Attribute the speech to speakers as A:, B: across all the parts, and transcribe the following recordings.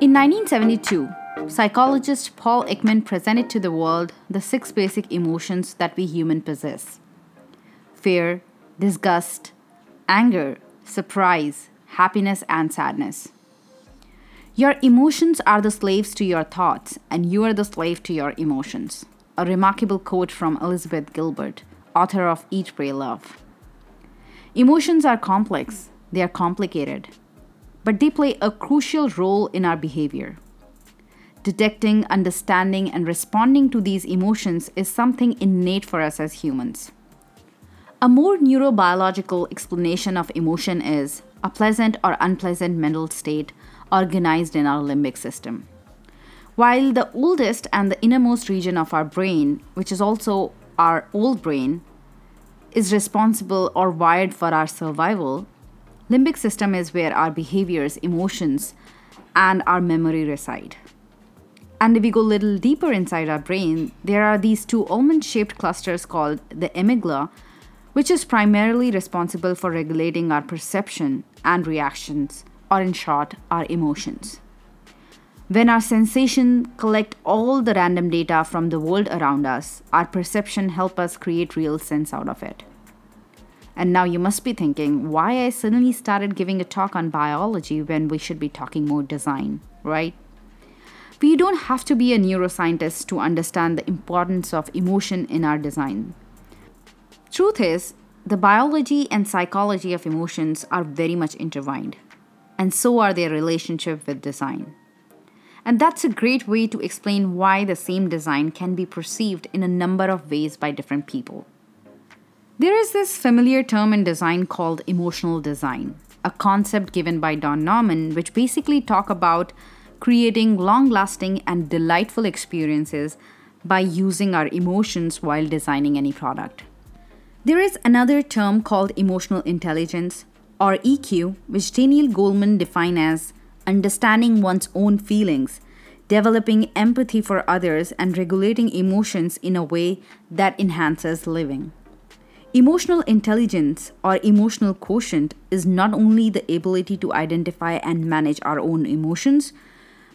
A: In 1972, psychologist Paul Ekman presented to the world the six basic emotions that we human possess fear, disgust, anger, surprise, happiness, and sadness. Your emotions are the slaves to your thoughts, and you are the slave to your emotions. A remarkable quote from Elizabeth Gilbert, author of Eat, Pray, Love. Emotions are complex, they are complicated, but they play a crucial role in our behavior. Detecting, understanding, and responding to these emotions is something innate for us as humans. A more neurobiological explanation of emotion is a pleasant or unpleasant mental state organized in our limbic system. While the oldest and the innermost region of our brain, which is also our old brain, is responsible or wired for our survival, limbic system is where our behaviors, emotions, and our memory reside. And if we go a little deeper inside our brain, there are these two almond shaped clusters called the amygdala, which is primarily responsible for regulating our perception and reactions, or in short, our emotions. When our sensation collect all the random data from the world around us, our perception help us create real sense out of it. And now you must be thinking why I suddenly started giving a talk on biology when we should be talking more design, right? But you don't have to be a neuroscientist to understand the importance of emotion in our design. Truth is, the biology and psychology of emotions are very much intertwined, and so are their relationship with design. And that's a great way to explain why the same design can be perceived in a number of ways by different people. There is this familiar term in design called emotional design, a concept given by Don Norman, which basically talk about creating long-lasting and delightful experiences by using our emotions while designing any product. There is another term called emotional intelligence, or EQ, which Daniel Goleman defined as understanding one's own feelings, developing empathy for others, and regulating emotions in a way that enhances living. Emotional intelligence or emotional quotient is not only the ability to identify and manage our own emotions,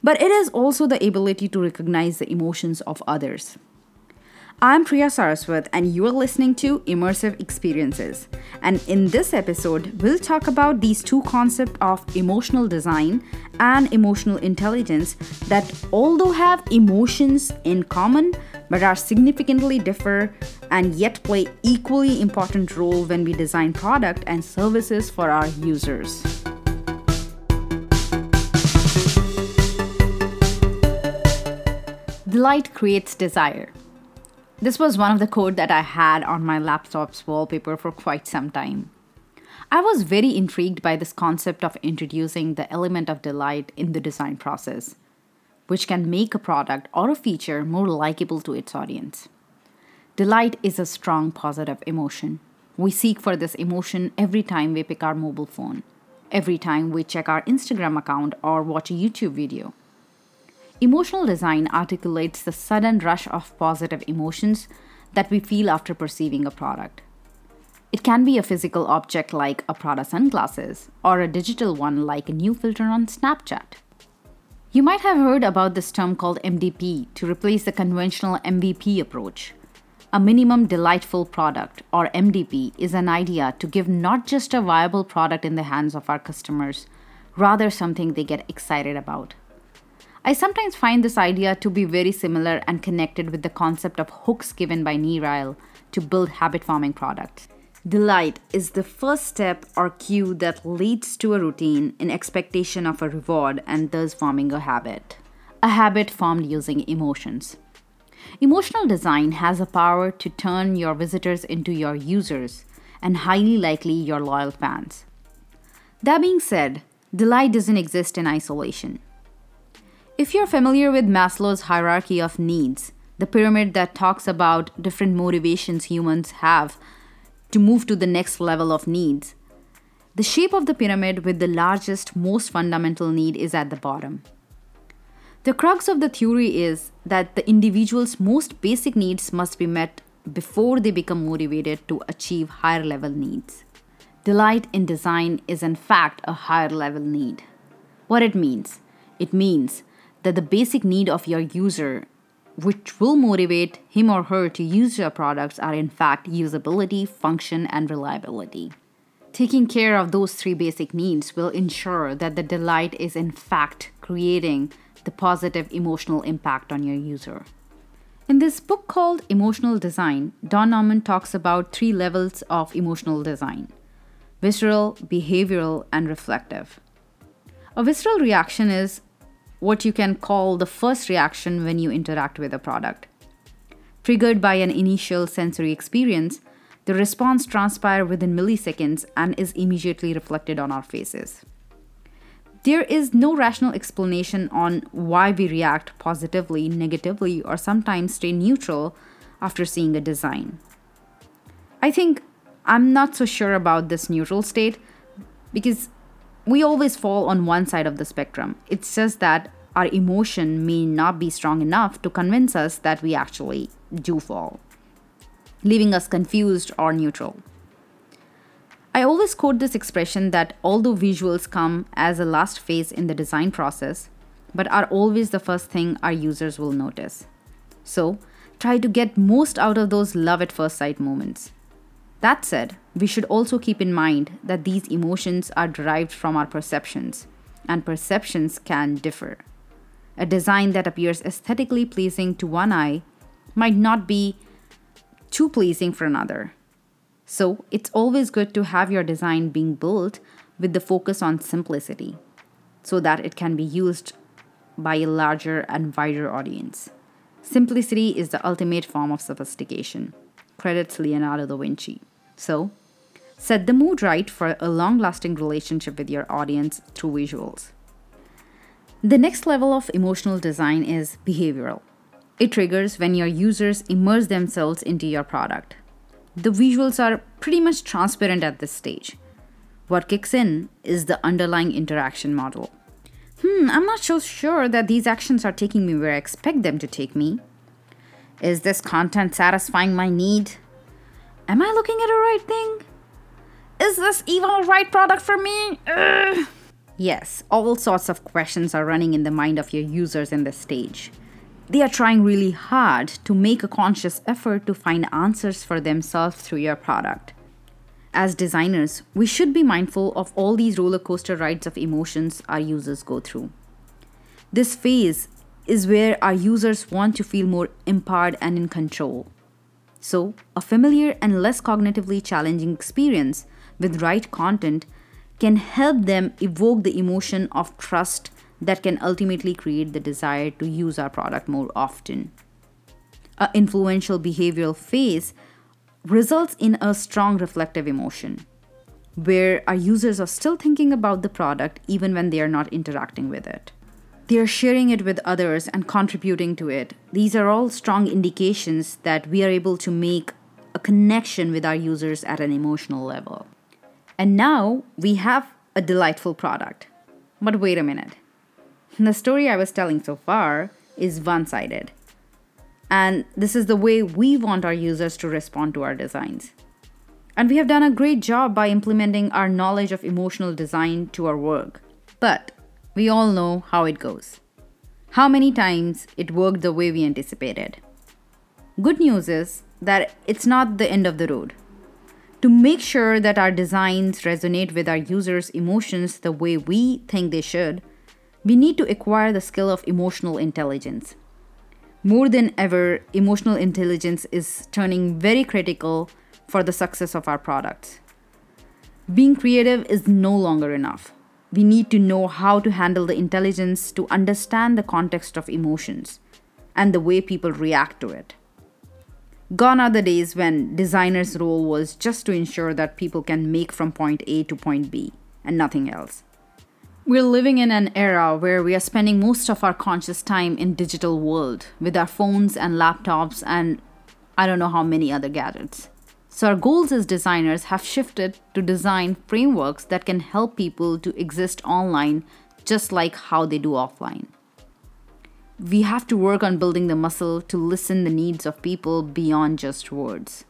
A: but it is also the ability to recognize the emotions of others. I'm Priya Saraswat, and you're listening to Immersive Experiences. And in this episode, we'll talk about these two concepts of emotional design and emotional intelligence that, although have emotions in common, but are significantly differ and yet play equally important role when we design product and services for our users. Delight creates desire. This was one of the code that I had on my laptop's wallpaper for quite some time. I was very intrigued by this concept of introducing the element of delight in the design process, which can make a product or a feature more likable to its audience. Delight is a strong positive emotion. We seek for this emotion every time we pick our mobile phone, every time we check our Instagram account or watch a YouTube video. Emotional design articulates the sudden rush of positive emotions that we feel after perceiving a product. It can be a physical object like a Prada sunglasses, or a digital one like a new filter on Snapchat. You might have heard about this term called MDP to replace the conventional MVP approach. A minimum delightful product, or MDP, is an idea to give not just a viable product in the hands of our customers, rather, something they get excited about. I sometimes find this idea to be very similar and connected with the concept of hooks given by Eyal to build habit forming products. Delight is the first step or cue that leads to a routine in expectation of a reward and thus forming a habit. A habit formed using emotions. Emotional design has a power to turn your visitors into your users and highly likely your loyal fans. That being said, delight doesn't exist in isolation. If you're familiar with Maslow's hierarchy of needs, the pyramid that talks about different motivations humans have to move to the next level of needs, the shape of the pyramid with the largest, most fundamental need is at the bottom. The crux of the theory is that the individual's most basic needs must be met before they become motivated to achieve higher level needs. Delight in design is, in fact, a higher level need. What it means? It means that the basic need of your user, which will motivate him or her to use your products, are in fact usability, function, and reliability. Taking care of those three basic needs will ensure that the delight is in fact creating the positive emotional impact on your user. In this book called Emotional Design, Don Norman talks about three levels of emotional design visceral, behavioral, and reflective. A visceral reaction is what you can call the first reaction when you interact with a product. Triggered by an initial sensory experience, the response transpires within milliseconds and is immediately reflected on our faces. There is no rational explanation on why we react positively, negatively, or sometimes stay neutral after seeing a design. I think I'm not so sure about this neutral state because we always fall on one side of the spectrum. It's just that our emotion may not be strong enough to convince us that we actually do fall, leaving us confused or neutral. I always quote this expression that although visuals come as a last phase in the design process, but are always the first thing our users will notice. So, try to get most out of those love at first sight moments. That said, we should also keep in mind that these emotions are derived from our perceptions, and perceptions can differ. A design that appears aesthetically pleasing to one eye might not be too pleasing for another. So, it's always good to have your design being built with the focus on simplicity so that it can be used by a larger and wider audience. Simplicity is the ultimate form of sophistication. Credits Leonardo da Vinci. So, set the mood right for a long lasting relationship with your audience through visuals. The next level of emotional design is behavioral. It triggers when your users immerse themselves into your product the visuals are pretty much transparent at this stage. What kicks in is the underlying interaction model. Hmm, I'm not so sure that these actions are taking me where I expect them to take me. Is this content satisfying my need? Am I looking at the right thing? Is this even the right product for me? Ugh. Yes, all sorts of questions are running in the mind of your users in this stage they are trying really hard to make a conscious effort to find answers for themselves through your product. As designers, we should be mindful of all these roller coaster rides of emotions our users go through. This phase is where our users want to feel more empowered and in control. So, a familiar and less cognitively challenging experience with right content can help them evoke the emotion of trust that can ultimately create the desire to use our product more often. An influential behavioral phase results in a strong reflective emotion, where our users are still thinking about the product even when they are not interacting with it. They are sharing it with others and contributing to it. These are all strong indications that we are able to make a connection with our users at an emotional level. And now we have a delightful product. But wait a minute the story I was telling so far is one sided. And this is the way we want our users to respond to our designs. And we have done a great job by implementing our knowledge of emotional design to our work. But we all know how it goes. How many times it worked the way we anticipated. Good news is that it's not the end of the road. To make sure that our designs resonate with our users' emotions the way we think they should, we need to acquire the skill of emotional intelligence. More than ever, emotional intelligence is turning very critical for the success of our products. Being creative is no longer enough. We need to know how to handle the intelligence to understand the context of emotions and the way people react to it. Gone are the days when designer's role was just to ensure that people can make from point A to point B and nothing else. We're living in an era where we are spending most of our conscious time in digital world with our phones and laptops and I don't know how many other gadgets. So our goals as designers have shifted to design frameworks that can help people to exist online just like how they do offline. We have to work on building the muscle to listen the needs of people beyond just words.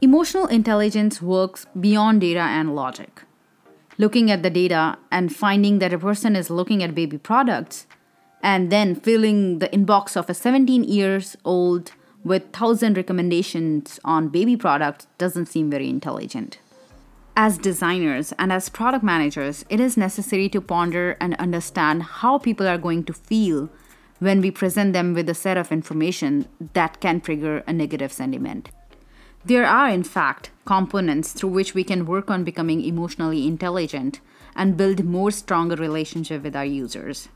A: Emotional intelligence works beyond data and logic. looking at the data and finding that a person is looking at baby products and then filling the inbox of a 17 years old with 1000 recommendations on baby products doesn't seem very intelligent. As designers and as product managers, it is necessary to ponder and understand how people are going to feel when we present them with a set of information that can trigger a negative sentiment. There are, in fact, components through which we can work on becoming emotionally intelligent and build more stronger relationship with our users.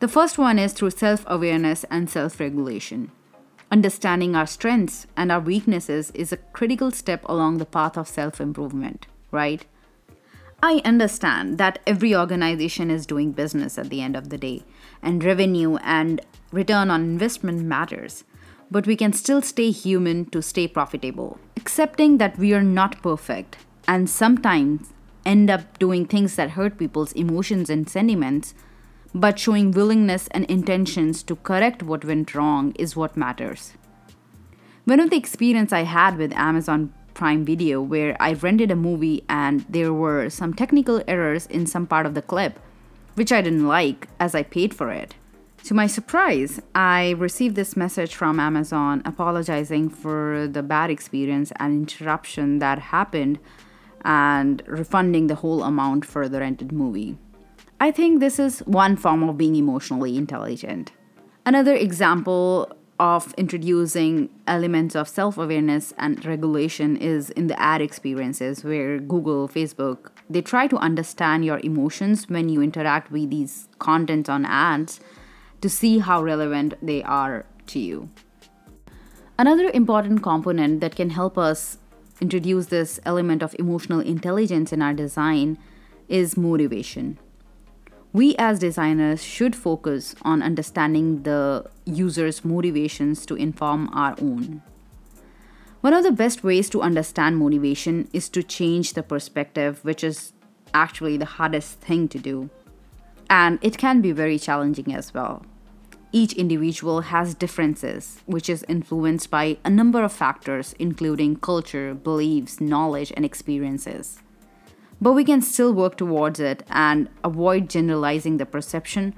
A: The first one is through self-awareness and self-regulation. Understanding our strengths and our weaknesses is a critical step along the path of self-improvement, right? I understand that every organization is doing business at the end of the day, and revenue and return on investment matters. But we can still stay human to stay profitable. Accepting that we are not perfect and sometimes end up doing things that hurt people's emotions and sentiments, but showing willingness and intentions to correct what went wrong is what matters. One of the experience I had with Amazon Prime Video where I rented a movie and there were some technical errors in some part of the clip, which I didn't like as I paid for it. To my surprise, I received this message from Amazon apologizing for the bad experience and interruption that happened and refunding the whole amount for the rented movie. I think this is one form of being emotionally intelligent. Another example of introducing elements of self awareness and regulation is in the ad experiences where Google, Facebook, they try to understand your emotions when you interact with these content on ads to see how relevant they are to you. Another important component that can help us introduce this element of emotional intelligence in our design is motivation we as designers should focus on understanding the user's motivations to inform our own. One of the best ways to understand motivation is to change the perspective, which is actually the hardest thing to do. And it can be very challenging as well. Each individual has differences, which is influenced by a number of factors, including culture, beliefs, knowledge, and experiences but we can still work towards it and avoid generalizing the perception,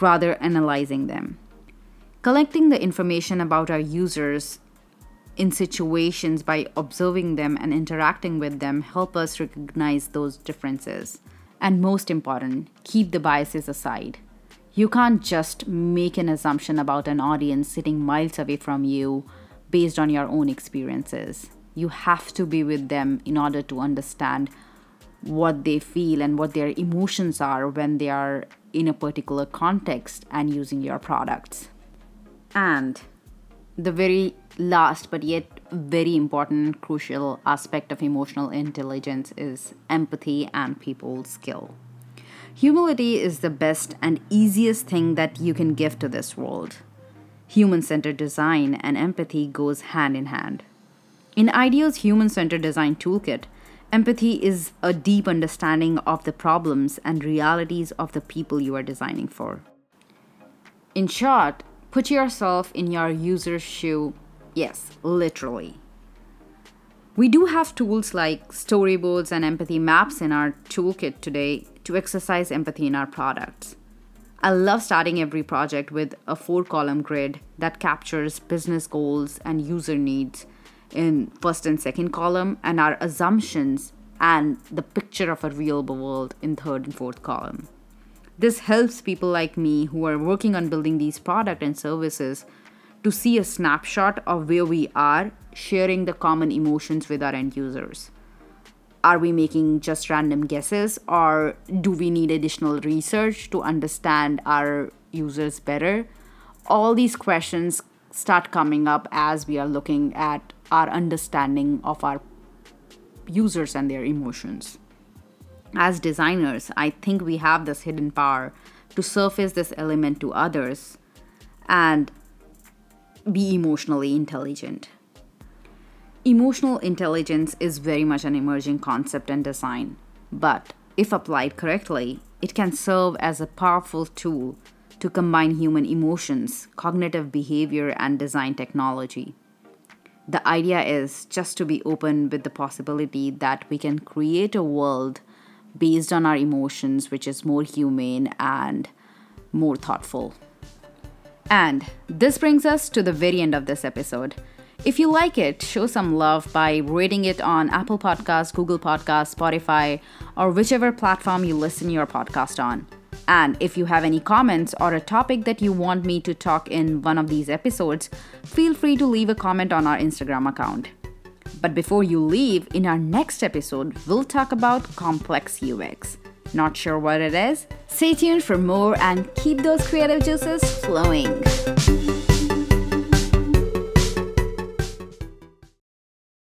A: rather analyzing them. Collecting the information about our users in situations by observing them and interacting with them help us recognize those differences. And most important, keep the biases aside. You can't just make an assumption about an audience sitting miles away from you based on your own experiences. You have to be with them in order to understand what they feel and what their emotions are when they are in a particular context and using your products. And the very last but yet very important crucial aspect of emotional intelligence is empathy and people skill. Humility is the best and easiest thing that you can give to this world. Human centered design and empathy goes hand in hand. In IDEO's human centered design toolkit, Empathy is a deep understanding of the problems and realities of the people you are designing for. In short, put yourself in your user's shoe. Yes, literally. We do have tools like storyboards and empathy maps in our toolkit today to exercise empathy in our products. I love starting every project with a four column grid that captures business goals and user needs in first and second column and our assumptions and the picture of a real world in third and fourth column. This helps people like me who are working on building these product and services to see a snapshot of where we are sharing the common emotions with our end users. Are we making just random guesses or do we need additional research to understand our users better? All these questions start coming up as we are looking at our understanding of our users and their emotions. As designers, I think we have this hidden power to surface this element to others and be emotionally intelligent. Emotional intelligence is very much an emerging concept in design, but if applied correctly, it can serve as a powerful tool to combine human emotions, cognitive behavior, and design technology the idea is just to be open with the possibility that we can create a world based on our emotions, which is more humane and more thoughtful. And this brings us to the very end of this episode. If you like it, show some love by rating it on Apple Podcasts, Google Podcasts, Spotify, or whichever platform you listen your podcast on. And if you have any comments or a topic that you want me to talk in one of these episodes, feel free to leave a comment on our Instagram account. But before you leave, in our next episode, we'll talk about complex UX. Not sure what it is? Stay tuned for more and keep those creative juices flowing.